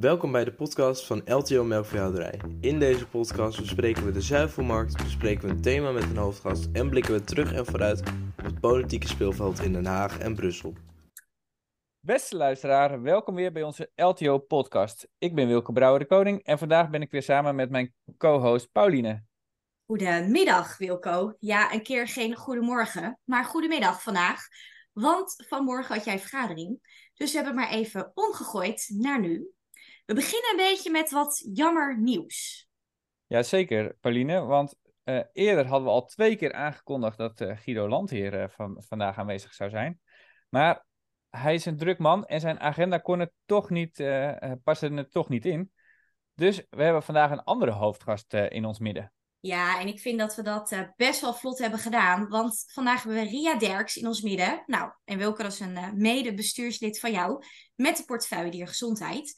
Welkom bij de podcast van LTO Melkveehouderij. In deze podcast bespreken we de zuivelmarkt, bespreken we een thema met een hoofdgast en blikken we terug en vooruit op het politieke speelveld in Den Haag en Brussel. Beste luisteraar, welkom weer bij onze LTO podcast. Ik ben Wilke Brouwer de Koning en vandaag ben ik weer samen met mijn co-host Pauline. Goedemiddag Wilco. Ja, een keer geen goedemorgen, maar goedemiddag vandaag. Want vanmorgen had jij vergadering, dus we hebben maar even omgegooid naar nu. We beginnen een beetje met wat jammer nieuws. Jazeker, Pauline, want uh, eerder hadden we al twee keer aangekondigd dat uh, Guido Landheer uh, van, vandaag aanwezig zou zijn. Maar hij is een druk man en zijn agenda kon het toch niet, paste het toch niet in. Dus we hebben vandaag een andere hoofdgast in ons midden. Ja, en ik vind dat we dat best wel vlot hebben gedaan. Want vandaag hebben we Ria Derks in ons midden. Nou, en Wilke, dat is een mede-bestuurslid van jou. Met de portefeuille diergezondheid.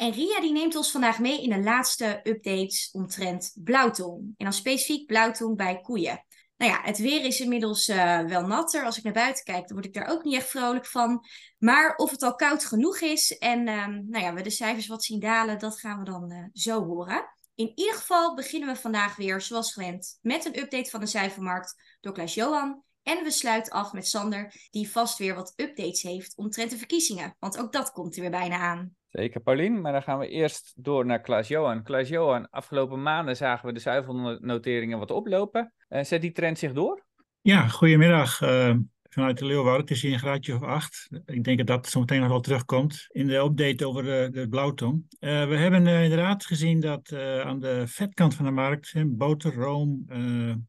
En Ria die neemt ons vandaag mee in de laatste updates omtrent blauwtong. En dan specifiek blauwtong bij koeien. Nou ja, het weer is inmiddels uh, wel natter. Als ik naar buiten kijk, dan word ik daar ook niet echt vrolijk van. Maar of het al koud genoeg is en nou ja, we de cijfers wat zien dalen, dat gaan we dan zo horen. In ieder geval beginnen we vandaag weer, zoals gewend, met een update van de cijfermarkt door Klaas Johan. En we sluiten af met Sander, die vast weer wat updates heeft omtrent de verkiezingen. Want ook dat komt er weer bijna aan. Zeker, Paulien. Maar dan gaan we eerst door naar Klaas Johan. Klaas Johan, afgelopen maanden zagen we de zuivelnoteringen wat oplopen. Uh, zet die trend zich door? Ja, goedemiddag. Uh, vanuit de Leeuwarden. Is hier een graadje of acht. Ik denk dat dat zo meteen nog wel terugkomt in de update over de, de blauwtong. Uh, we hebben uh, inderdaad gezien dat uh, aan de vetkant van de markt, hè, boter, room,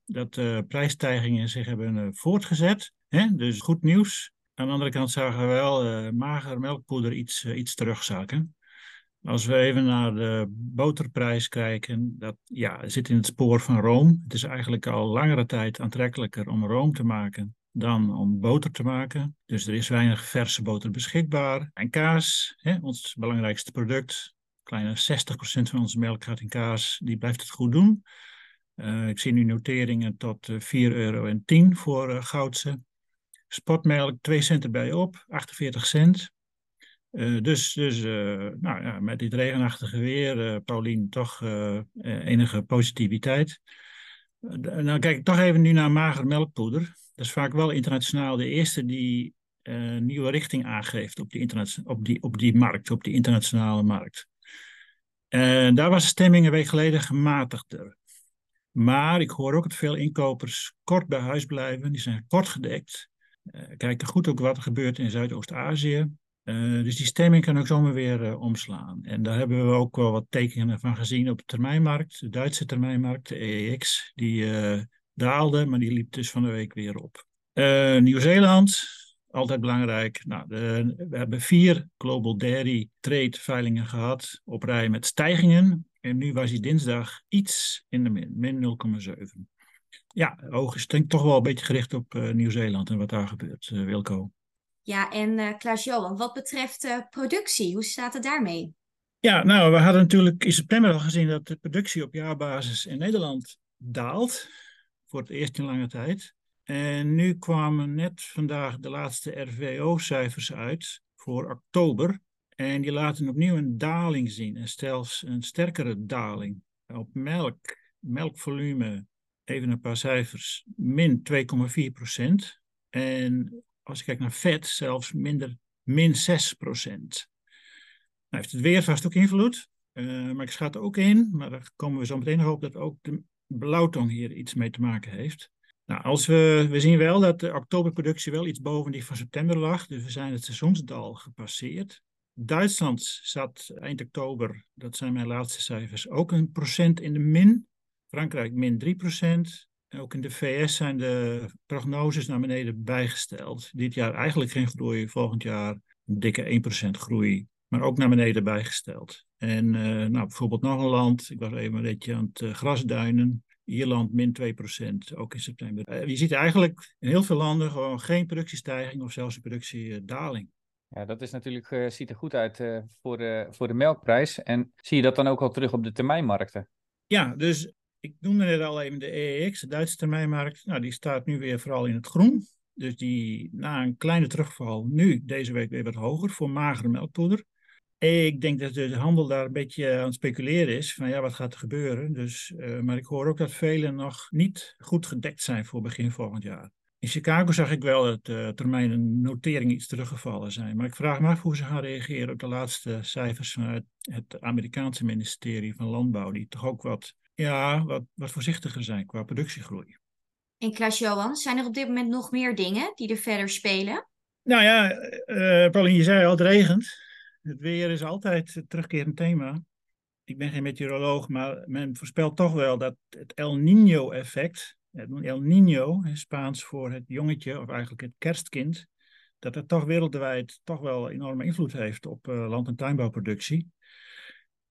dat de prijsstijgingen zich hebben voortgezet. Hè? Dus goed nieuws. Aan de andere kant zagen we wel mager melkpoeder iets, iets terugzakken. Als we even naar de boterprijs kijken, dat ja, zit in het spoor van room. Het is eigenlijk al langere tijd aantrekkelijker om room te maken dan om boter te maken. Dus er is weinig verse boter beschikbaar. En kaas, hè, ons belangrijkste product. Kleine 60% van onze melk gaat in kaas. Die blijft het goed doen. Uh, ik zie nu noteringen tot uh, 4,10 euro voor uh, goudse. Spotmelk 2 cent erbij op, 48 cent. Dus dus nou, ja, met dit regenachtige weer, Paulien, toch enige positiviteit. Dan kijk ik toch even nu naar mager melkpoeder dat is vaak wel internationaal de eerste die uh, nieuwe richting aangeeft op die, op, die, op die markt, op die internationale markt. En daar was de stemming een week geleden gematigder. Maar ik hoor ook dat veel inkopers kort bij huis blijven. Die zijn kort gedekt. Uh, kijken goed ook wat er gebeurt in Zuidoost-Azië. Uh, dus die stemming kan ook zomaar weer uh, omslaan. En daar hebben we ook wel wat tekenen van gezien op de termijnmarkt, de Duitse termijnmarkt, de EEX. Die daalde, maar die liep dus van de week weer op. Nieuw-Zeeland, altijd belangrijk. Nou, de, we hebben vier Global Dairy Trade veilingen gehad op rij met stijgingen. En nu was hij dinsdag iets in de min, min 0,7. Ja, oog is denk ik toch wel een beetje gericht op Nieuw-Zeeland en wat daar gebeurt, Wilco. Ja, en uh, Klaas-Johan, wat betreft productie, hoe staat het daarmee? Ja, nou, we hadden natuurlijk in september al gezien dat de productie op jaarbasis in Nederland daalt voor het eerst in lange tijd. En nu kwamen net vandaag de laatste RVO-cijfers uit voor oktober. En die laten opnieuw een daling zien, en zelfs een sterkere daling. Op melk, melkvolume, even een paar cijfers, min 2,4 procent. En als je kijkt naar vet, zelfs minder, min 6 procent. Nou heeft het weer vast ook invloed, uh, maar ik schat ook in, maar daar komen we zo meteen nog op, dat ook de blauwtong hier iets mee te maken heeft. Nou, als we, we zien wel dat de oktoberproductie wel iets boven die van september lag, dus we zijn het seizoensdal gepasseerd. Duitsland zat eind oktober, dat zijn mijn laatste cijfers, ook een procent in de min. Frankrijk min 3 procent. Ook in de VS zijn de prognoses naar beneden bijgesteld. Dit jaar eigenlijk geen groei, volgend jaar een dikke 1% groei, maar ook naar beneden bijgesteld. En uh, nou, bijvoorbeeld nog een land, ik was even een beetje aan het uh, grasduinen. Ierland min 2%, ook in september. Uh, je ziet eigenlijk in heel veel landen gewoon geen productiestijging of zelfs een productiedaling. Ja, dat is natuurlijk, ziet er goed uit voor, de, voor de melkprijs. En zie je dat dan ook al terug op de termijnmarkten? Ja, dus ik noemde net al even de EEX, de Duitse termijnmarkt. Nou, die staat nu weer vooral in het groen. Dus die na een kleine terugval nu deze week weer wat hoger voor magere melkpoeder. Ik denk dat de handel daar een beetje aan het speculeren is. Van ja, wat gaat er gebeuren? Dus, uh, maar ik hoor ook dat velen nog niet goed gedekt zijn voor begin volgend jaar. In Chicago zag ik wel dat de termijnen noteringen iets teruggevallen zijn. Maar ik vraag me af hoe ze gaan reageren op de laatste cijfers vanuit het Amerikaanse ministerie van Landbouw. Die toch ook wat, ja, wat, wat voorzichtiger zijn qua productiegroei. En Klaas-Johan, zijn er op dit moment nog meer dingen die er verder spelen? Nou ja, uh, Pauline, je zei al, het regent. Het weer is altijd het terugkerend thema. Ik ben geen meteoroloog, maar men voorspelt toch wel dat het El Niño-effect, El Niño, Spaans voor het jongetje, of eigenlijk het kerstkind, dat het toch wereldwijd toch wel enorme invloed heeft op uh, land- en tuinbouwproductie.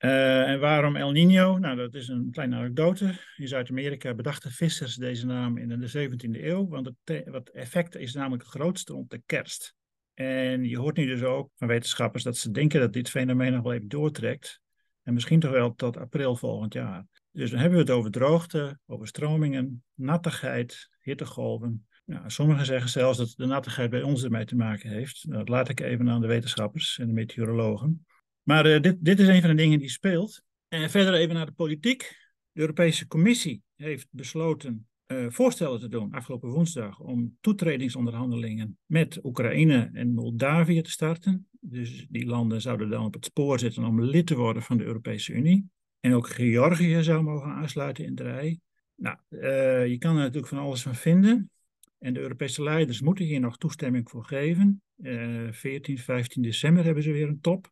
Uh, en waarom El Niño? Nou, dat is een kleine anekdote. In Zuid-Amerika bedachten vissers deze naam in de 17e eeuw, want het, het effect is namelijk het grootste rond de kerst. En je hoort nu dus ook van wetenschappers dat ze denken dat dit fenomeen nog wel even doortrekt. En misschien toch wel tot april volgend jaar. Dus dan hebben we het over droogte, overstromingen, nattigheid, hittegolven. Nou, sommigen zeggen zelfs dat de nattigheid bij ons ermee te maken heeft. Nou, dat laat ik even aan de wetenschappers en de meteorologen. Maar uh, dit, dit is een van de dingen die speelt. En verder even naar de politiek. De Europese Commissie heeft besloten uh, voorstellen te doen afgelopen woensdag om toetredingsonderhandelingen met Oekraïne en Moldavië te starten. Dus die landen zouden dan op het spoor zitten om lid te worden van de Europese Unie. En ook Georgië zou mogen aansluiten in de rij. Nou, uh, je kan er natuurlijk van alles van vinden. En de Europese leiders moeten hier nog toestemming voor geven. Uh, 14, 15 december hebben ze weer een top.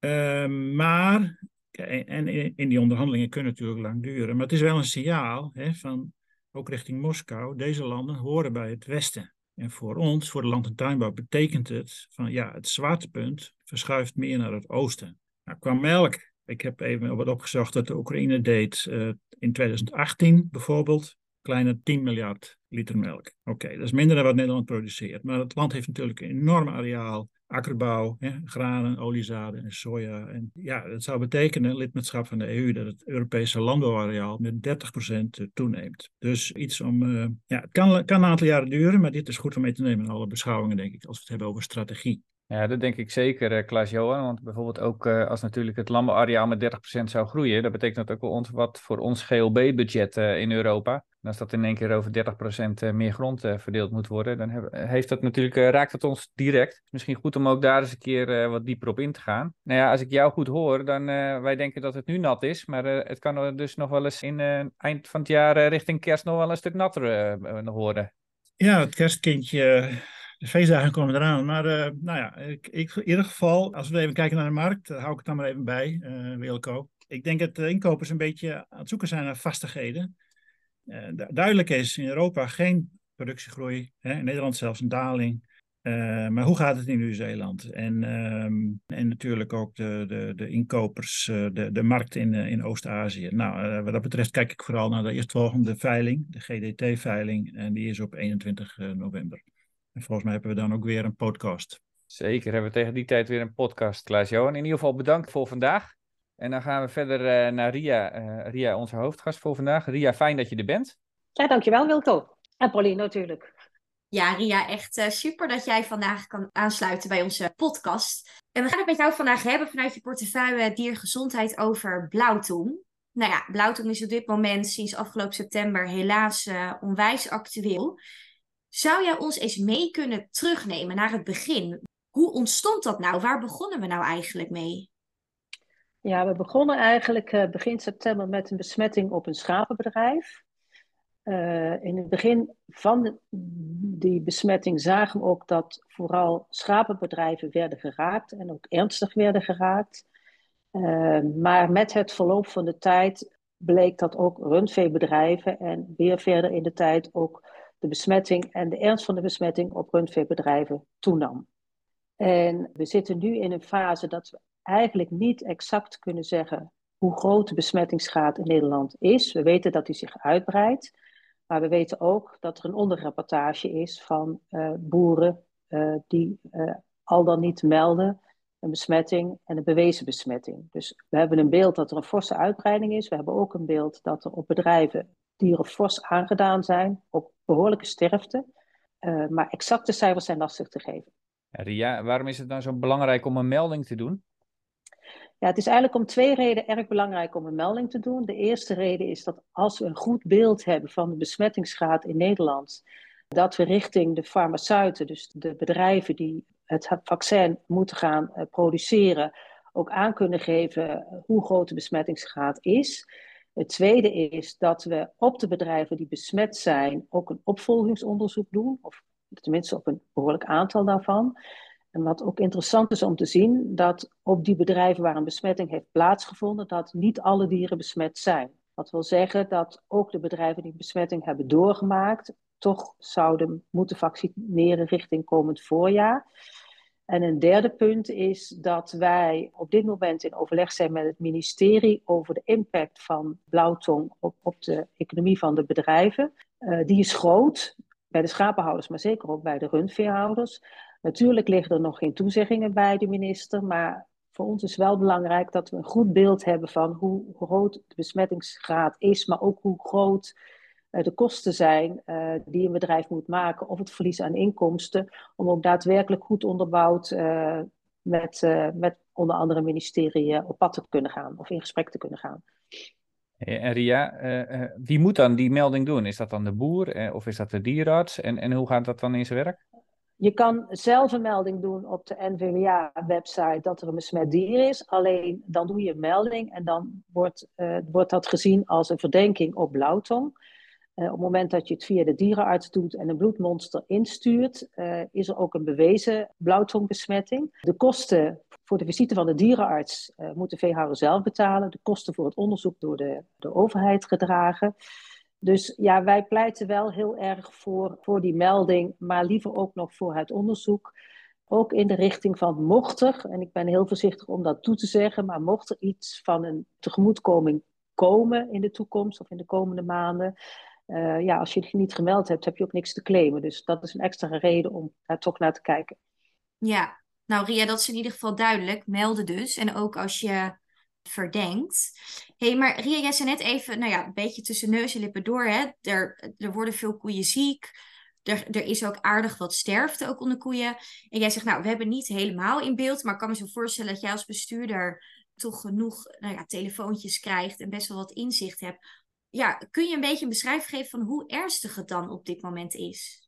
Uh, maar, en in die onderhandelingen kunnen natuurlijk lang duren. Maar het is wel een signaal hè, van ook richting Moskou, deze landen horen bij het Westen. En voor ons, voor de land- en tuinbouw, betekent het van ja, het zwaartepunt verschuift meer naar het oosten. Nou, qua melk, ik heb even wat opgezocht dat de Oekraïne deed uh, in 2018 bijvoorbeeld, kleine 10 miljard liter melk. Oké, dat is minder dan wat Nederland produceert. Maar het land heeft natuurlijk een enorm areaal akkerbouw, hè, granen, oliezaden en soja. En ja, dat zou betekenen, lidmaatschap van de EU, dat het Europese landbouwareaal met 30% toeneemt. Dus iets om, uh, ja, het kan, kan een aantal jaren duren, maar dit is goed om mee te nemen in alle beschouwingen, denk ik, als we het hebben over strategie. Ja, dat denk ik zeker, Klaas-Johan. Want bijvoorbeeld ook als natuurlijk het landbouwareaal met 30% zou groeien, dat betekent dat ook ons, wat voor ons GLB-budget in Europa. Als dat in één keer over 30% meer grond uh, verdeeld moet worden, dan heeft dat natuurlijk, raakt het ons direct. Misschien goed om ook daar eens een keer wat dieper op in te gaan. Nou ja, als ik jou goed hoor, dan wij denken dat het nu nat is, maar het kan dus nog wel eens in eind van het jaar richting kerst nog wel een stuk natter worden. Ja, het kerstkindje de feestdagen komen eraan. Maar uh, nou ja, ik, ik, in ieder geval, als we even kijken naar de markt, hou ik het dan maar even bij, uh, Wilco. Ik denk dat de inkopers een beetje aan het zoeken zijn naar vastigheden. Uh, duidelijk is in Europa geen productiegroei, hè, in Nederland zelfs een daling. maar hoe gaat het in Nieuw-Zeeland? En, um, en natuurlijk ook de, de, de inkopers, de, de markt in, in Oost-Azië. Nou, wat dat betreft kijk ik vooral naar de eerstvolgende veiling, de GDT-veiling. En die is op 21 november. En volgens mij hebben we dan ook weer een podcast. Zeker, hebben we tegen die tijd weer een podcast, Klaas-Johan. In ieder geval bedankt voor vandaag. En dan gaan we verder uh, naar Ria, uh, Ria, onze hoofdgast voor vandaag. Ria, fijn dat je er bent. Ja, dankjewel Wilco. En Pauline natuurlijk. Ja, Ria, echt uh, super dat jij vandaag kan aansluiten bij onze podcast. En we gaan het met jou vandaag hebben vanuit je portefeuille Diergezondheid over blauwtong. Nou ja, blauwtong is op dit moment sinds afgelopen september helaas onwijs actueel. Zou jij ons eens mee kunnen terugnemen naar het begin? Hoe ontstond dat nou? Waar begonnen we nou eigenlijk mee? Ja, we begonnen eigenlijk uh, begin september met een besmetting op een schapenbedrijf. Uh, in het begin van die besmetting zagen we ook dat vooral schapenbedrijven werden geraakt en ook ernstig werden geraakt. Uh, maar met het verloop van de tijd bleek dat ook rundveebedrijven en weer verder in de tijd ook de besmetting en de ernst van de besmetting op rundveebedrijven toenam. En we zitten nu in een fase dat we eigenlijk niet exact kunnen zeggen hoe groot de besmettingsgraad in Nederland is. We weten dat die zich uitbreidt, maar we weten ook dat er een onderrapportage is van uh, boeren uh, die uh, al dan niet melden een besmetting en een bewezen besmetting. Dus we hebben een beeld dat er een forse uitbreiding is. We hebben ook een beeld dat er op bedrijven dieren fors aangedaan zijn, op behoorlijke sterfte. Maar exacte cijfers zijn lastig te geven. Ria, waarom is het dan zo belangrijk om een melding te doen? Ja, het is eigenlijk om twee redenen erg belangrijk om een melding te doen. De eerste reden is dat als we een goed beeld hebben van de besmettingsgraad in Nederland, dat we richting de farmaceuten, dus de bedrijven die het vaccin moeten gaan eh, produceren, ook aan kunnen geven hoe groot de besmettingsgraad is. Het tweede is dat we op de bedrijven die besmet zijn ook een opvolgingsonderzoek doen, of tenminste op een behoorlijk aantal daarvan. En wat ook interessant is om te zien, dat op die bedrijven waar een besmetting heeft plaatsgevonden, dat niet alle dieren besmet zijn. Dat wil zeggen dat ook de bedrijven die besmetting hebben doorgemaakt, toch zouden moeten vaccineren richting komend voorjaar. En een derde punt is dat wij op dit moment in overleg zijn met het ministerie over de impact van blauwtong op, op de economie van de bedrijven. Uh, die is groot bij de schapenhouders, maar zeker ook bij de rundveehouders. Natuurlijk liggen er nog geen toezeggingen bij de minister, maar voor ons is wel belangrijk dat we een goed beeld hebben van hoe groot de besmettingsgraad is, maar ook hoe groot uh, de kosten zijn uh, die een bedrijf moet maken of het verlies aan inkomsten, om ook daadwerkelijk goed onderbouwd uh, met, met onder andere ministerie op pad te kunnen gaan of in gesprek te kunnen gaan. En Ria, wie moet dan die melding doen? Is dat dan de boer of is dat de dierenarts? En, en hoe gaat dat dan in zijn werk? Je kan zelf een melding doen op de NVWA-website dat er een besmet dier is. Alleen dan doe je een melding en dan wordt, uh, wordt dat gezien als een verdenking op blauwtong. Uh, op het moment dat je het via de dierenarts doet en een bloedmonster instuurt, uh, is er ook een bewezen blauwtongbesmetting. De kosten voor de visite van de dierenarts moet de veehouder zelf betalen. De kosten voor het onderzoek door de, de overheid gedragen. Dus ja, wij pleiten wel heel erg voor, voor die melding, maar liever ook nog voor het onderzoek. Ook in de richting van mocht er, en ik ben heel voorzichtig om dat toe te zeggen, maar mocht er iets van een tegemoetkoming komen in de toekomst of in de komende maanden, uh, ja, als je het niet gemeld hebt, heb je ook niks te claimen. Dus dat is een extra reden om daar toch naar te kijken. Ja, nou Ria, dat is in ieder geval duidelijk. Melden dus. En ook als je verdenkt. Hey, maar Ria, jij zei net even, nou ja, een beetje tussen neus en lippen door, hè? Er, er worden veel koeien ziek. Er, er is ook aardig wat sterfte ook onder koeien. En jij zegt, nou, we hebben niet helemaal in beeld, maar ik kan me zo voorstellen dat jij als bestuurder toch genoeg nou ja, telefoontjes krijgt en best wel wat inzicht hebt. Ja, kun je een beetje een beschrijving geven van hoe ernstig het dan op dit moment is?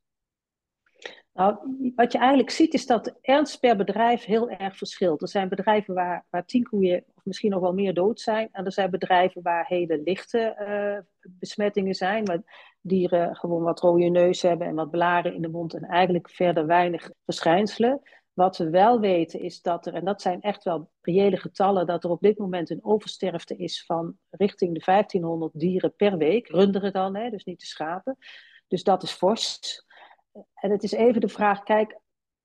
Nou, wat je eigenlijk ziet is dat ernst per bedrijf heel erg verschilt. Er zijn bedrijven waar, waar tien koeien of misschien nog wel meer dood zijn. En er zijn bedrijven waar hele lichte uh, besmettingen zijn. Waar dieren gewoon wat rode neus hebben en wat blaren in de mond. En eigenlijk verder weinig verschijnselen. Wat we wel weten is dat er, en dat zijn echt wel reële getallen, dat er op dit moment een oversterfte is van richting de 1500 dieren per week. Runderen dan, hè, dus niet de schapen. Dus dat is fors en het is even de vraag, kijk,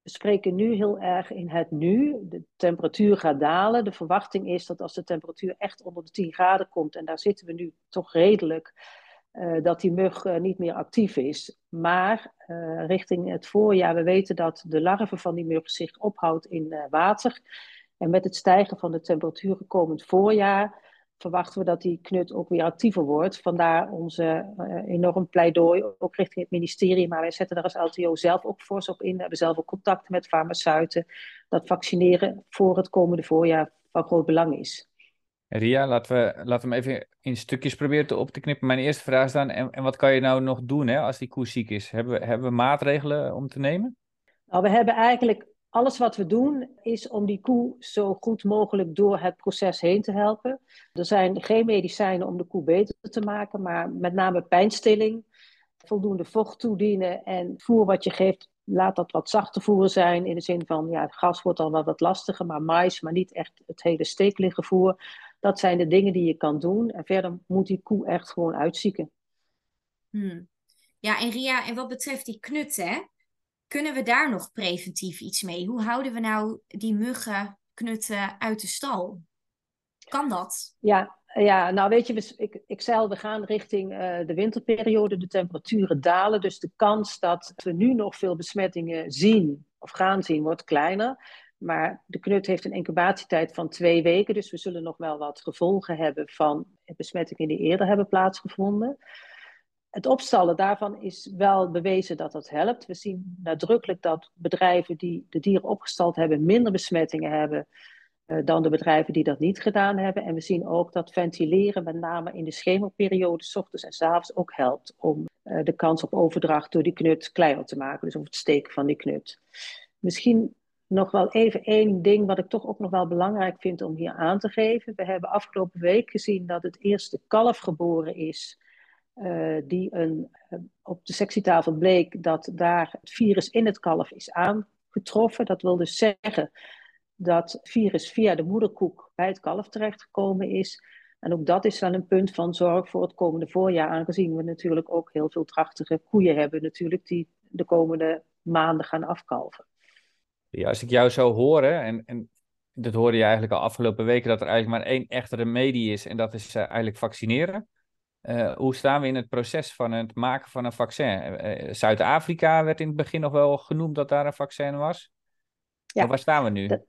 we spreken nu heel erg in het nu. De temperatuur gaat dalen. De verwachting is dat als de temperatuur echt onder de 10 graden komt, en daar zitten we nu toch redelijk, uh, dat die mug uh, niet meer actief is. Maar uh, richting het voorjaar, we weten dat de larve van die mug zich ophoudt in water. En met het stijgen van de temperatuur komend voorjaar verwachten we dat die knut ook weer actiever wordt. Vandaar onze uh, enorm pleidooi, ook richting het ministerie. Maar wij zetten daar als LTO zelf ook fors op in. We hebben zelf ook contacten met farmaceuten. Dat vaccineren voor het komende voorjaar van groot belang is. Ria, laten we, laten we hem even in stukjes proberen te op te knippen. Mijn eerste vraag is dan, en, en wat kan je nou nog doen hè, als die koe ziek is? Hebben we, hebben we maatregelen om te nemen? Nou, we hebben eigenlijk alles wat we doen is om die koe zo goed mogelijk door het proces heen te helpen. Er zijn geen medicijnen om de koe beter te maken, maar met name pijnstilling, voldoende vocht toedienen en voer wat je geeft, laat dat wat zachter voeren zijn. In de zin van, ja, gas wordt dan wel wat lastiger, maar mais, maar niet echt het hele stekelige voer. Dat zijn de dingen die je kan doen. En verder moet die koe echt gewoon uitzieken. Hmm. Ja, en Ria, en wat betreft die knut, hè? Kunnen we daar nog preventief iets mee? Hoe houden we nou die muggen, knutten uit de stal? Kan dat? Ja, ja nou weet je, ik, ik al, we gaan richting uh, de winterperiode. De temperaturen dalen. Dus de kans dat we nu nog veel besmettingen zien of gaan zien, wordt kleiner. Maar de knut heeft een incubatietijd van twee weken. Dus we zullen nog wel wat gevolgen hebben van besmettingen die eerder hebben plaatsgevonden het opstallen daarvan is wel bewezen dat dat helpt. We zien nadrukkelijk dat bedrijven die de dieren opgestald hebben minder besmettingen hebben dan de bedrijven die dat niet gedaan hebben. En we zien ook dat ventileren, met name in de schemerperiode, s ochtends en s avonds, ook helpt om de kans op overdracht door die knut kleiner te maken. Dus op het steken van die knut. Misschien nog wel even één ding wat ik toch ook nog wel belangrijk vind om hier aan te geven. We hebben afgelopen week gezien dat het eerste kalf geboren is. Uh, die een, uh, op de sectietafel bleek dat daar het virus in het kalf is aangetroffen. Dat wil dus zeggen dat het virus via de moederkoek bij het kalf terechtgekomen is. En ook dat is wel een punt van zorg voor het komende voorjaar, aangezien we natuurlijk ook heel veel drachtige koeien hebben, natuurlijk, die de komende maanden gaan afkalven. Ja, als ik jou zo hoor, en, en dat hoorde je eigenlijk al afgelopen weken, dat er eigenlijk maar één echte remedie is en dat is uh, eigenlijk vaccineren. Uh, hoe staan we in het proces van het maken van een vaccin? Uh, Zuid-Afrika werd in het begin nog wel genoemd dat daar een vaccin was. Ja. Maar waar staan we nu? De,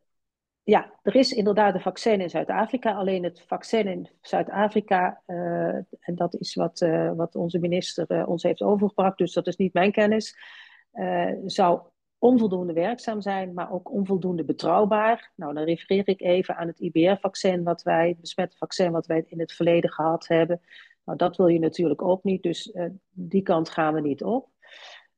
ja, er is inderdaad een vaccin in Zuid-Afrika. Alleen het vaccin in Zuid-Afrika, en dat is wat, wat onze minister ons heeft overgebracht, dus dat is niet mijn kennis, zou onvoldoende werkzaam zijn, maar ook onvoldoende betrouwbaar. Nou, dan refereer ik even aan het IBR-vaccin, wat wij, het besmette vaccin, wat wij in het verleden gehad hebben. Nou, dat wil je natuurlijk ook niet, dus uh, die kant gaan we niet op.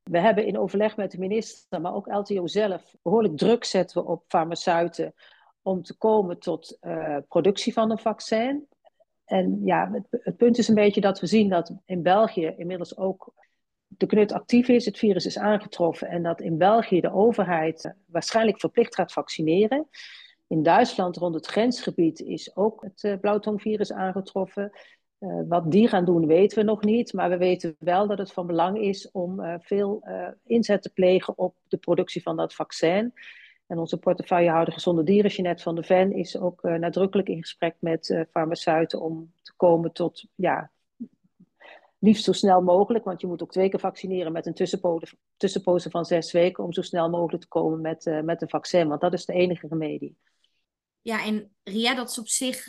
We hebben in overleg met de minister, maar ook LTO zelf, behoorlijk druk zetten we op farmaceuten om te komen tot uh, productie van een vaccin. En ja, het, punt is een beetje dat we zien dat in België inmiddels ook de knut actief is, het virus is aangetroffen en dat in België de overheid eh, waarschijnlijk verplicht gaat vaccineren. In Duitsland rond het grensgebied is ook het uh, blauwtongvirus aangetroffen. Uh, wat die gaan doen weten we nog niet, maar we weten wel dat het van belang is om uh, veel uh, inzet te plegen op de productie van dat vaccin. En onze portefeuillehouder Gezonde Dieren, Jeanette van der Ven, is ook nadrukkelijk in gesprek met farmaceuten om te komen tot ja, liefst zo snel mogelijk, want je moet ook twee keer vaccineren met een tussenpoze, van zes weken om zo snel mogelijk te komen met, met een vaccin, want dat is de enige remedie. Ja, en Ria, dat is op zich,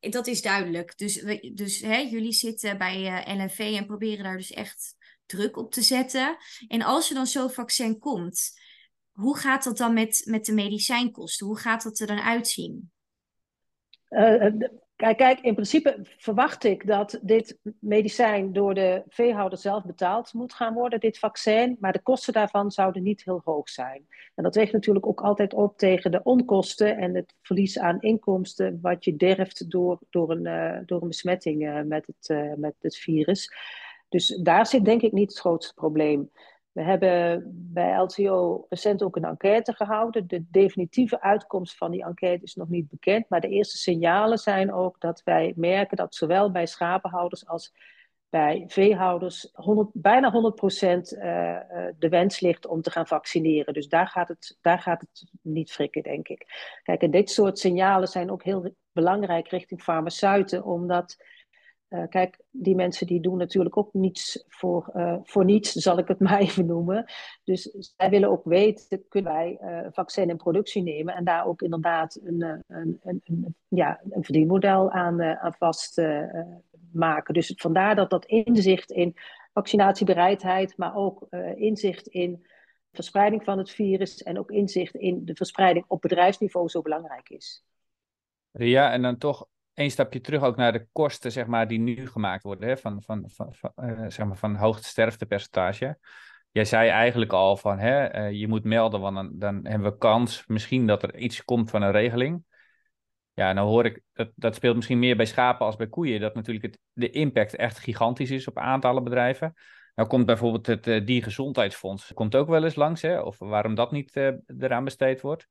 dat is duidelijk. Dus, dus hè, jullie zitten bij uh, eh, LNV en proberen daar dus echt druk op te zetten. En als er dan zo'n vaccin komt, hoe gaat dat dan met, met de medicijnkosten? Hoe gaat dat er dan uitzien? Kijk, kijk, in principe verwacht ik dat dit medicijn door de veehouder zelf betaald moet gaan worden, dit vaccin. Maar de kosten daarvan zouden niet heel hoog zijn. En dat weegt natuurlijk ook altijd op tegen de onkosten en het verlies aan inkomsten wat je derft door, door, een, uh, door een besmetting uh, met, het, uh, met het virus. Dus daar zit denk ik niet het grootste probleem. We hebben bij LTO recent ook een enquête gehouden. De definitieve uitkomst van die enquête is nog niet bekend. Maar de eerste signalen zijn ook dat wij merken dat zowel bij schapenhouders als bij veehouders 100, bijna 100% uh, uh, de wens ligt om te gaan vaccineren. Dus daar gaat, het, daar gaat het niet frikken, denk ik. Kijk, en dit soort signalen zijn ook heel belangrijk richting farmaceuten, omdat uh, kijk, die mensen die doen natuurlijk ook niets voor, uh, voor niets, zal ik het maar even noemen. Dus zij willen ook weten, kunnen wij uh, vaccin in productie nemen en daar ook inderdaad een, een, een, een ja, een verdienmodel aan, aan vast maken. Dus vandaar dat dat inzicht in vaccinatiebereidheid, maar ook inzicht in verspreiding van het virus en ook inzicht in de verspreiding op bedrijfsniveau zo belangrijk is. Ja, en dan toch een stapje terug ook naar de kosten zeg maar, die nu gemaakt worden, hè, van, van, van, uh, zeg maar van hoogste sterftepercentage. Jij zei eigenlijk al van hè, uh, je moet melden, want dan, hebben we kans misschien dat er iets komt van een regeling. Ja, nou hoor ik, dat, dat speelt misschien meer bij schapen als bij koeien, dat natuurlijk de impact echt gigantisch is op aantallen bedrijven. Nou komt bijvoorbeeld het uh, Diergezondheidsfonds, komt ook wel eens langs, hè, of waarom dat niet eraan besteed wordt.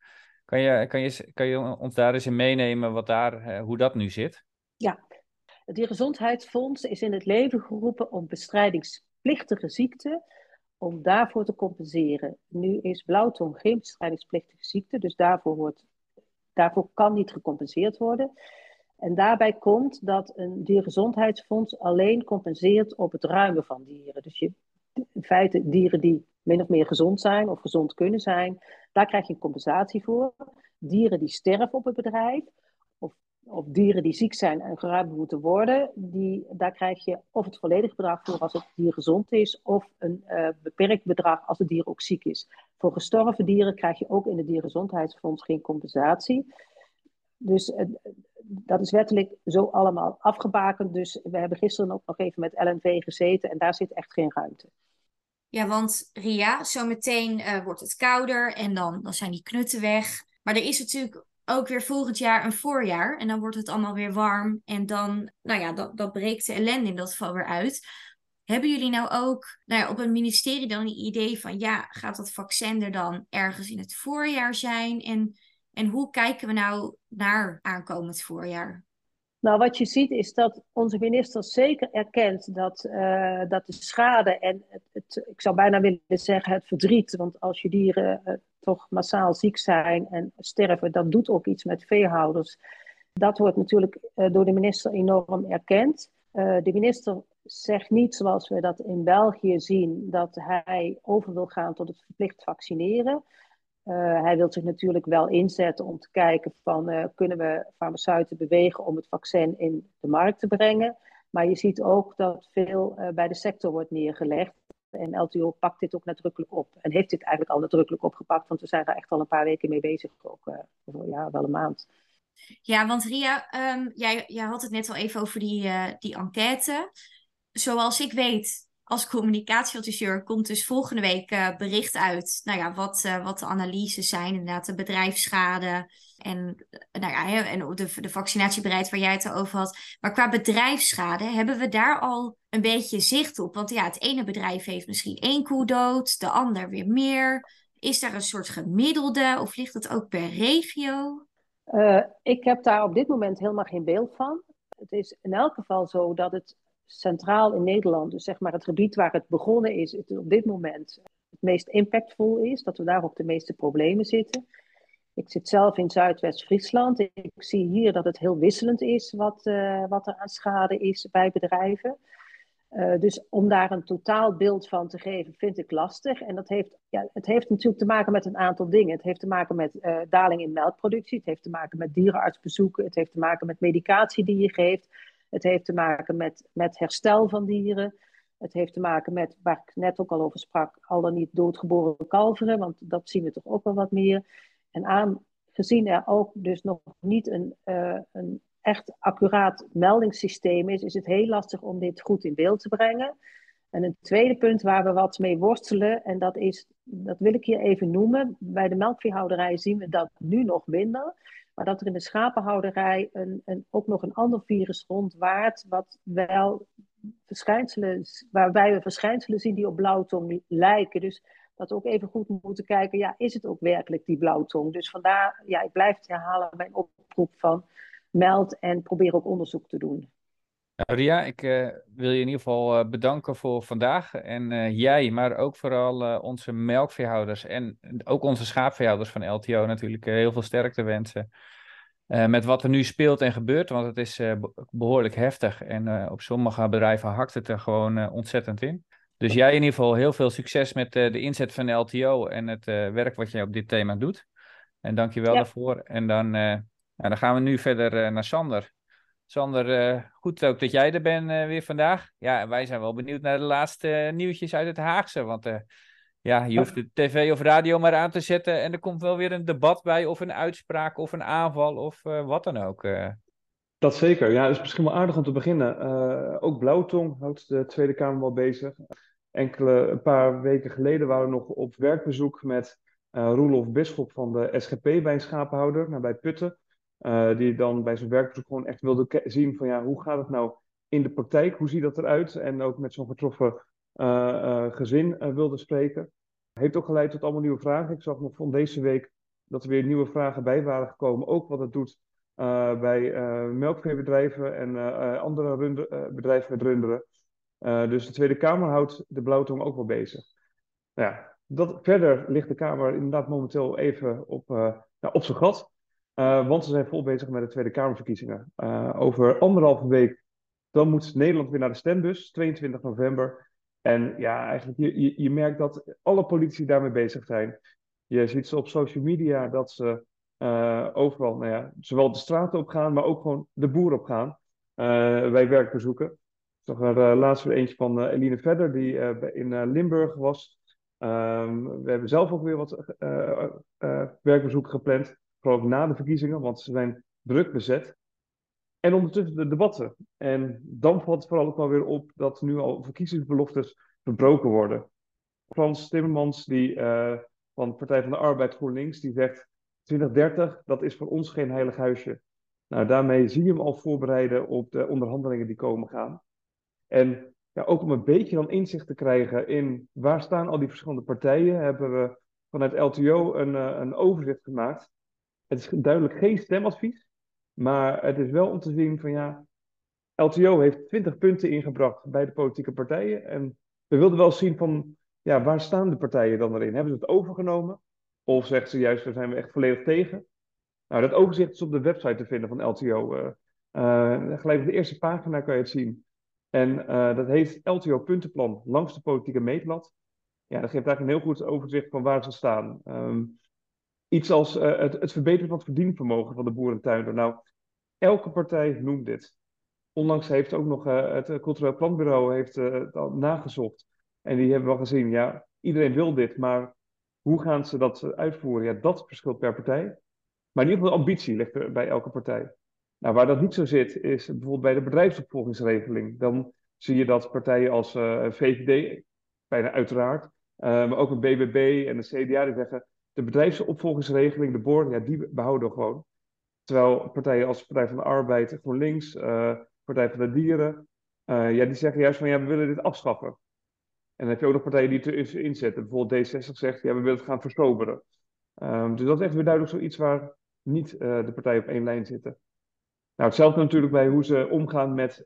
Kan je, kan, je, kan je ons daar eens in meenemen wat daar, eh, hoe dat nu zit? Ja, het Diergezondheidsfonds is in het leven geroepen om bestrijdingsplichtige ziekten, om daarvoor te compenseren. Nu is blauwtong geen bestrijdingsplichtige ziekte, dus daarvoor, wordt, daarvoor kan niet gecompenseerd worden. En daarbij komt dat een diergezondheidsfonds alleen compenseert op het ruimen van dieren. Dus je, in feite dieren die min of meer gezond zijn of gezond kunnen zijn, daar krijg je een compensatie voor. Dieren die sterven op het bedrijf, of, dieren die ziek zijn en geruimd moeten worden, die, daar krijg je of het volledige bedrag voor als het dier gezond is, of een uh, beperkt bedrag als het dier ook ziek is. Voor gestorven dieren krijg je ook in het Diergezondheidsfonds geen compensatie. Dus dat is wettelijk zo allemaal afgebakend. Dus we hebben gisteren ook nog even met LNV gezeten en daar zit echt geen ruimte. Ja, want Ria, zometeen uh, wordt het kouder en dan, dan zijn die knutten weg. Maar er is natuurlijk ook weer volgend jaar een voorjaar. En dan wordt het allemaal weer warm. En dan, nou ja, dat, dat breekt de ellende in dat geval weer uit. Hebben jullie nou ook nou ja, op het ministerie dan een idee van, ja, gaat dat vaccin er dan ergens in het voorjaar zijn? En, en hoe kijken we nou naar aankomend voorjaar? Nou, wat je ziet is dat onze minister zeker erkent dat, uh, dat de schade en het, het, ik zou bijna willen zeggen het verdriet, want als je dieren uh, toch massaal ziek zijn en sterven, dat doet ook iets met veehouders. Dat wordt natuurlijk uh, door de minister enorm erkend. de minister zegt niet zoals we dat in België zien, dat hij over wil gaan tot het verplicht vaccineren. Uh, hij wil zich natuurlijk wel inzetten om te kijken van uh, kunnen we farmaceuten bewegen om het vaccin in de markt te brengen. Maar je ziet ook dat veel uh, bij de sector wordt neergelegd. En LTO pakt dit ook nadrukkelijk op. En heeft dit eigenlijk al nadrukkelijk opgepakt, want we zijn daar echt al een paar weken mee bezig. Ook, ja, wel een maand. Ja, want Ria, um, jij, jij had het net al even over die, die enquête. Zoals ik weet, als communicatieadviseur komt dus volgende week uh, bericht uit. Nou ja, wat, uh, wat de analyses zijn, inderdaad, de bedrijfsschade en, uh, nou ja, en de, de vaccinatiebereid waar jij het over had. Maar qua bedrijfsschade hebben we daar al een beetje zicht op. Want ja, het ene bedrijf heeft misschien één koe dood, de ander weer meer. Is daar een soort gemiddelde of ligt het ook per regio? ik heb daar op dit moment helemaal geen beeld van. Het is in elk geval zo dat het centraal in Nederland, dus zeg maar het gebied waar het begonnen is, het op dit moment het meest impactvol is, dat we daar ook de meeste problemen zitten. Ik zit zelf in Zuidwest-Friesland. Ik zie hier dat het heel wisselend is wat, uh, wat er aan schade is bij bedrijven. Uh, dus om daar een totaal beeld van te geven, vind ik lastig. En dat heeft, ja, het heeft natuurlijk te maken met een aantal dingen. Het heeft te maken met uh, daling in melkproductie. Het heeft te maken met dierenartsbezoeken. Het heeft te maken met medicatie die je geeft. Het heeft te maken met, met herstel van dieren. Het heeft te maken met, waar ik net ook al over sprak, al dan niet doodgeboren kalveren, want dat zien we toch ook wel wat meer. En aangezien er ook dus nog niet een, uh, een echt accuraat meldingssysteem is, is het heel lastig om dit goed in beeld te brengen. En een tweede punt waar we wat mee worstelen, en dat is, dat wil ik hier even noemen. Bij de melkveehouderij zien we dat nu nog minder. Maar dat er in de schapenhouderij een, een, ook nog een ander virus rondwaart, wat wel verschijnselen, waarbij we verschijnselen zien die op blauwtong lijken. Dus dat we ook even goed moeten kijken, ja, is het ook werkelijk die blauwtong? Dus vandaar, ja, ik blijf het herhalen mijn oproep van meld en probeer ook onderzoek te doen. Nou, Ria, ik uh, wil je in ieder geval uh, bedanken voor vandaag. En uh, jij, maar ook vooral onze melkveehouders en ook onze schaapveehouders van LTO natuurlijk heel veel sterkte wensen. met wat er nu speelt en gebeurt, want het is behoorlijk heftig. En op sommige bedrijven hakt het er gewoon ontzettend in. Dus jij in ieder geval heel veel succes met de inzet van LTO en het werk wat jij op dit thema doet. En dank je wel ja. daarvoor. En dan, nou, dan gaan we nu verder naar Sander. Sander, uh, goed ook dat jij er bent uh, weer vandaag. Ja, wij zijn wel benieuwd naar de laatste uh, nieuwtjes uit het Haagse. Want ja, je hoeft de tv of radio maar aan te zetten en er komt wel weer een debat bij of een uitspraak of een aanval of wat dan ook. Dat zeker. Ja, is misschien wel aardig om te beginnen. ook Blauwtong houdt de Tweede Kamer wel bezig. Enkele, een paar weken geleden waren we nog op werkbezoek met Roelof Bisschop van de SGP bij een schapenhouder, nou, bij Putten. Uh, die dan bij zijn werkbezoek gewoon echt wilde zien van ja, hoe gaat het nou in de praktijk? Hoe ziet dat eruit? En ook met zo'n getroffen uh, uh, gezin wilde spreken. Heeft ook geleid tot allemaal nieuwe vragen. Ik zag nog van deze week dat er weer nieuwe vragen bij waren gekomen. Ook wat het doet bij melkveebedrijven en andere runder, bedrijven met runderen. dus de Tweede Kamer houdt de blauwtong ook wel bezig. Nou ja, dat, verder ligt de Kamer inderdaad momenteel even op, nou, op zijn gat. Uh, want ze zijn vol bezig met de Tweede Kamerverkiezingen. Uh, over anderhalve week dan moet Nederland weer naar de stembus, 22 november. En ja, eigenlijk, je, je, je merkt dat alle politici daarmee bezig zijn. Je ziet ze op social media dat ze uh, overal, nou ja, zowel de straten op gaan, maar ook gewoon de boer op gaan. bij werkbezoeken. Zag er laatst weer eentje van Eline Vedder, die in Limburg was. Um, we hebben zelf ook weer wat werkbezoeken gepland vooral ook na de verkiezingen, want ze zijn druk bezet. En ondertussen de debatten. En dan valt het vooral ook wel weer op dat nu al verkiezingsbeloftes verbroken worden. Frans Timmermans, die, uh, van Partij van de Arbeid GroenLinks, die zegt 2030, dat is voor ons geen heilig huisje. Nou, daarmee zie je hem al voorbereiden op de onderhandelingen die komen gaan. En ja, ook om een beetje dan inzicht te krijgen in waar staan al die verschillende partijen, hebben we vanuit LTO een, uh, een overzicht gemaakt. Het is duidelijk geen stemadvies, maar het is wel om te zien van ja, LTO heeft 20 punten ingebracht bij de politieke partijen. En we wilden wel zien van ja, waar staan de partijen dan erin? Hebben ze het overgenomen? Of zeggen ze juist, daar zijn we echt volledig tegen? Nou, dat overzicht is op de website te vinden van LTO. Uh, uh, gelijk op de eerste pagina kan je het zien. En uh, dat heet LTO puntenplan langs de politieke meetlat. Ja, dat geeft eigenlijk een heel goed overzicht van waar ze staan. Um, iets als uh, het, het, verbeteren van het verdienvermogen van de boerentuinder. Nou, elke partij noemt dit. Onlangs heeft ook nog uh, het Cultureel Planbureau heeft, al nagezocht. En die hebben wel gezien, ja, iedereen wil dit, maar hoe gaan ze dat uitvoeren? Ja, dat verschilt per partij. Maar in ieder geval de ambitie ligt er bij elke partij. Nou, waar dat niet zo zit, is bijvoorbeeld bij de bedrijfsopvolgingsregeling. Dan zie je dat partijen als VVD, bijna uiteraard, maar ook een BBB en een CDA, die zeggen, de bedrijfsopvolgingsregeling, de board, ja, die behouden we gewoon. Terwijl partijen als Partij van de Arbeid, GroenLinks, uh, Partij van de Dieren, ja, die zeggen juist van, ja, we willen dit afschaffen. En dan heb je ook nog partijen die het erin zetten. Bijvoorbeeld D60 zegt, ja, we willen het gaan versoberen. Um, dus dat is echt weer duidelijk zoiets waar niet de partijen op één lijn zitten. Nou, hetzelfde natuurlijk bij hoe ze omgaan met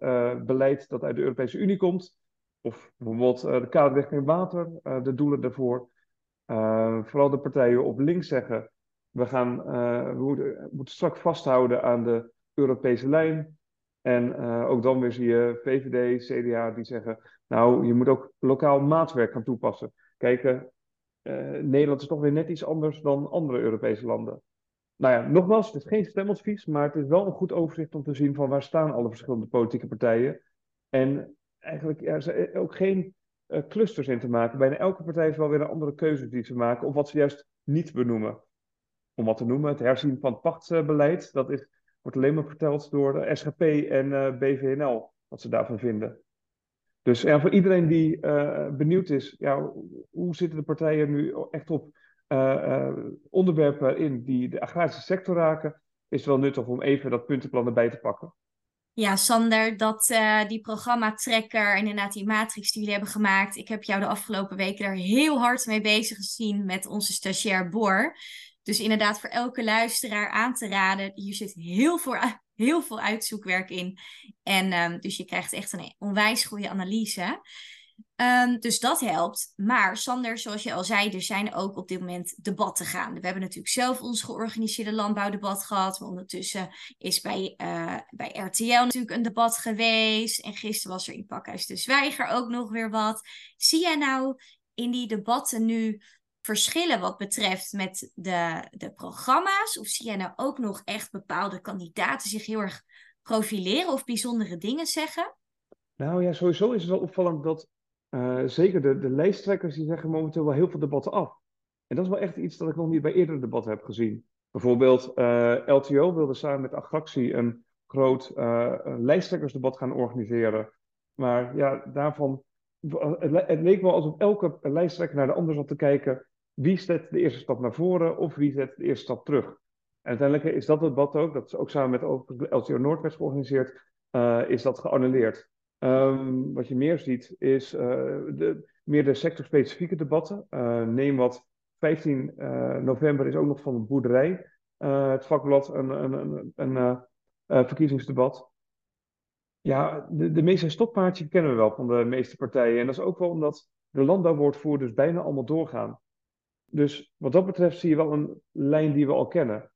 beleid dat uit de Europese Unie komt. Of bijvoorbeeld de kaderrichting water, uh, de doelen daarvoor. Vooral de partijen op links zeggen, we, gaan, we moeten, moeten strak vasthouden aan de Europese lijn. En ook dan weer zie je VVD, CDA die zeggen, nou, je moet ook lokaal maatwerk gaan toepassen. Kijken, Nederland is toch weer net iets anders dan andere Europese landen nou ja, nogmaals, het is geen stemadvies, maar het is wel een goed overzicht om te zien van waar staan alle verschillende politieke partijen. En eigenlijk ja, er ook geen clusters in te maken. Bijna elke partij is wel weer een andere keuze die ze maken, of wat ze juist niet benoemen. Om wat te noemen, het herzien van het pachtsbeleid, dat is, wordt alleen maar verteld door de SGP en uh, BVNL, wat ze daarvan vinden. Dus ja, voor iedereen die uh, benieuwd is, ja, hoe zitten de partijen nu echt op onderwerpen in die de agrarische sector raken, is het wel nuttig om even dat puntenplan erbij te pakken. Ja, Sander, dat, uh, die programma-tracker, inderdaad die matrix die jullie hebben gemaakt. Ik heb jou de afgelopen weken er heel hard mee bezig gezien met onze stagiair Bor. Dus inderdaad voor elke luisteraar aan te raden. Hier zit heel veel, heel veel uitzoekwerk in. En um, dus je krijgt echt een onwijs goede analyse. Um, dus dat helpt. Maar Sander, zoals je al zei, er zijn ook op dit moment debatten gaande. We hebben natuurlijk zelf ons georganiseerde landbouwdebat gehad. Maar ondertussen is bij, uh, bij RTL natuurlijk een debat geweest. En gisteren was er in Pakhuis de Zwijger ook nog weer wat. Zie jij nou in die debatten nu verschillen wat betreft met de, de programma's? Of zie jij nou ook nog echt bepaalde kandidaten zich heel erg profileren of bijzondere dingen zeggen? Nou ja, sowieso is het wel opvallend dat uh, zeker de, de lijsttrekkers die zeggen momenteel wel heel veel debatten af. En dat is wel echt iets dat ik nog niet bij eerdere debatten heb gezien. Bijvoorbeeld eh, LTO wilde samen met Agractie een groot uh, lijsttrekkersdebat gaan organiseren. Maar ja, daarvan, het, het, leek wel alsof elke lijsttrekker naar de ander zat te kijken. Wie zet de eerste stap naar voren of wie zet de eerste stap terug? En uiteindelijk is dat debat ook, dat is ook samen met LTO Noordwest georganiseerd, is dat geannuleerd. Um, wat je meer ziet is uh, de, meer de sectorspecifieke debatten. Uh, neem wat 15 uh, eh, november is ook nog van de boerderij. het vakblad een, een, een, een verkiezingsdebat. Ja, de, de meeste stokpaardjes kennen we wel van de meeste partijen. En dat is ook wel omdat de landbouwwoordvoerders bijna allemaal doorgaan. Dus wat dat betreft zie je wel een lijn die we al kennen.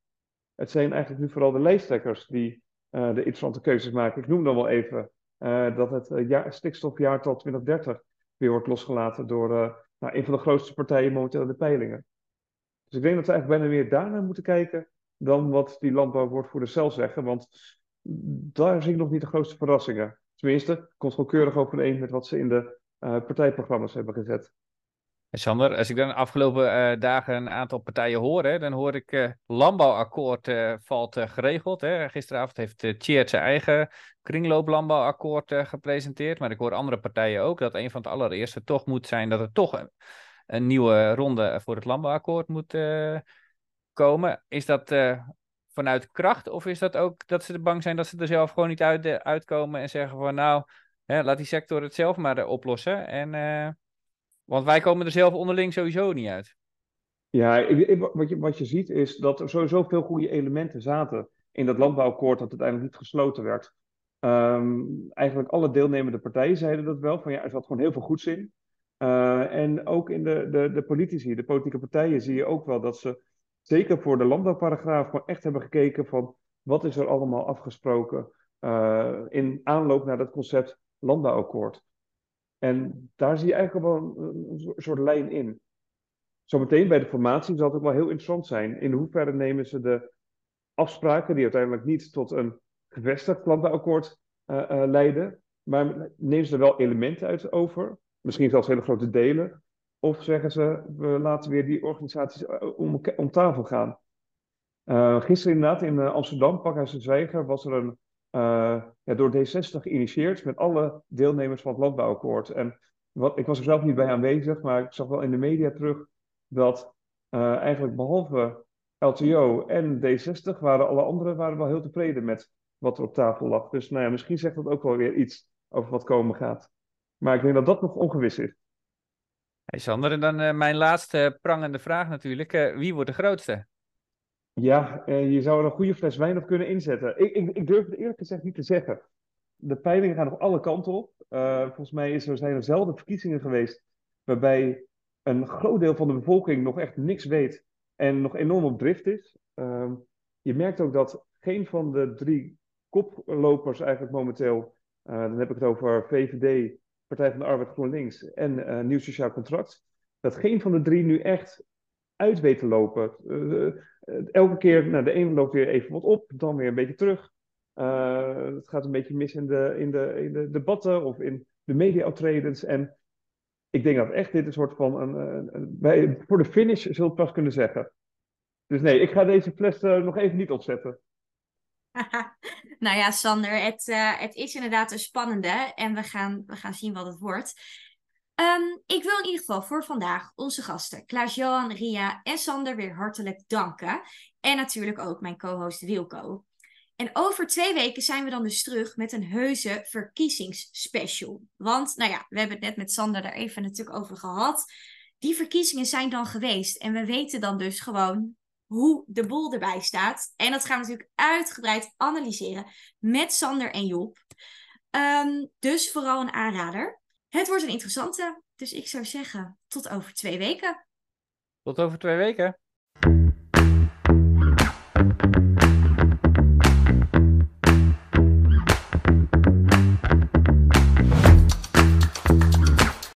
Het zijn eigenlijk nu vooral de lijsttrekkers die de interessante keuzes maken. Ik noem dan wel even uh, dat het uh, jaar, stikstofjaartal 2030 weer wordt losgelaten door uh, nou, een van de grootste partijen momenteel de peilingen. Dus ik denk dat we eigenlijk bijna meer daarnaar moeten kijken dan wat die landbouwwoordvoerders zelf zeggen, want daar zie ik nog niet de grootste verrassingen. Tenminste, komt gewoon keurig overeen met wat ze in de partijprogramma's hebben gezet. Sander, als ik dan de afgelopen uh, dagen een aantal partijen hoor, hè, dan hoor ik uh, landbouwakkoord uh, valt geregeld. Hè. Gisteravond heeft uh, zijn eigen kringlooplandbouwakkoord gepresenteerd. Maar ik hoor andere partijen ook dat een van het allereerste toch moet zijn dat er toch een, een nieuwe ronde voor het landbouwakkoord moet komen. Is dat vanuit kracht of is dat ook dat ze bang zijn dat ze er zelf gewoon niet uit, uitkomen en zeggen van nou, hè, laat die sector het zelf maar oplossen en... Want wij komen er zelf onderling sowieso niet uit. Ja, wat, je, wat je ziet is dat er sowieso veel goede elementen zaten in dat landbouwakkoord dat uiteindelijk niet gesloten werd. Ehm, eigenlijk alle deelnemende partijen zeiden dat wel, van ja, er zat gewoon heel veel goeds in. Uh, en ook in de, de, de politici, de politieke partijen, zie je ook wel dat ze, zeker voor de landbouwparagraaf, gewoon echt hebben gekeken van wat is er allemaal afgesproken uh, in aanloop naar dat concept landbouwakkoord. En daar zie je eigenlijk wel een, soort lijn in. Zometeen bij de formatie zal het ook wel heel interessant zijn. In hoeverre nemen ze de afspraken, die uiteindelijk niet tot een gevestigd landbouwakkoord uh, uh, leiden, maar nemen ze er wel elementen uit over, misschien zelfs hele grote delen, of zeggen ze, we laten weer die organisaties eh, om, om tafel gaan. Gisteren inderdaad in Amsterdam, Pakhuis de Zwijger, was er een ja, door D60 geïnitieerd met alle deelnemers van het landbouwakkoord. En wat, ik was er zelf niet bij aanwezig, maar ik zag wel in de media terug dat uh, eigenlijk behalve LTO en D60 waren alle anderen waren wel heel tevreden met wat er op tafel lag. Dus nou ja, misschien zegt dat ook wel weer iets over wat komen gaat. Maar ik denk dat dat nog ongewis is. Hey Sander, en dan uh, mijn laatste prangende vraag natuurlijk. wie wordt de grootste? Ja, eh, je zou er een goede fles wijn op kunnen inzetten. Ik, ik, ik durf het eerlijk gezegd niet te zeggen. De peilingen gaan nog alle kanten op. Uh, volgens mij is er, zijn er verkiezingen geweest waarbij een groot deel van de bevolking nog echt niks weet en nog enorm op drift is. Uh, je merkt ook dat geen van de drie koplopers eigenlijk momenteel, uh, dan heb ik het over VVD, Partij van de Arbeid GroenLinks en Nieuw Sociaal Contract, dat geen van de drie nu echt uit weet te lopen. Eh, elke keer, nou, de ene loopt weer even wat op, dan weer een beetje terug. Uh, het gaat een beetje mis in de, in, de, in de debatten of in de media-optredens. En ik denk dat echt dit een soort van. Een, een, bij, voor de finish zult het pas kunnen zeggen. Dus nee, ik ga deze fles nog even niet opzetten. nou ja, Sander, het, het is inderdaad een spannende. En we gaan, we gaan zien wat het wordt. Um, ik wil in ieder geval voor vandaag onze gasten Klaas-Johan, Ria en Sander weer hartelijk danken. En natuurlijk ook mijn co-host Wilco. En over twee weken zijn we dan dus terug met een heuse verkiezingsspecial. Want, nou ja, we hebben het net met Sander daar even natuurlijk over gehad. Die verkiezingen zijn dan geweest. En we weten dan dus gewoon hoe de boel erbij staat. En dat gaan we natuurlijk uitgebreid analyseren met Sander en Job. Um, dus vooral een aanrader. Het wordt een interessante. Dus ik zou zeggen, tot over twee weken. Tot over twee weken.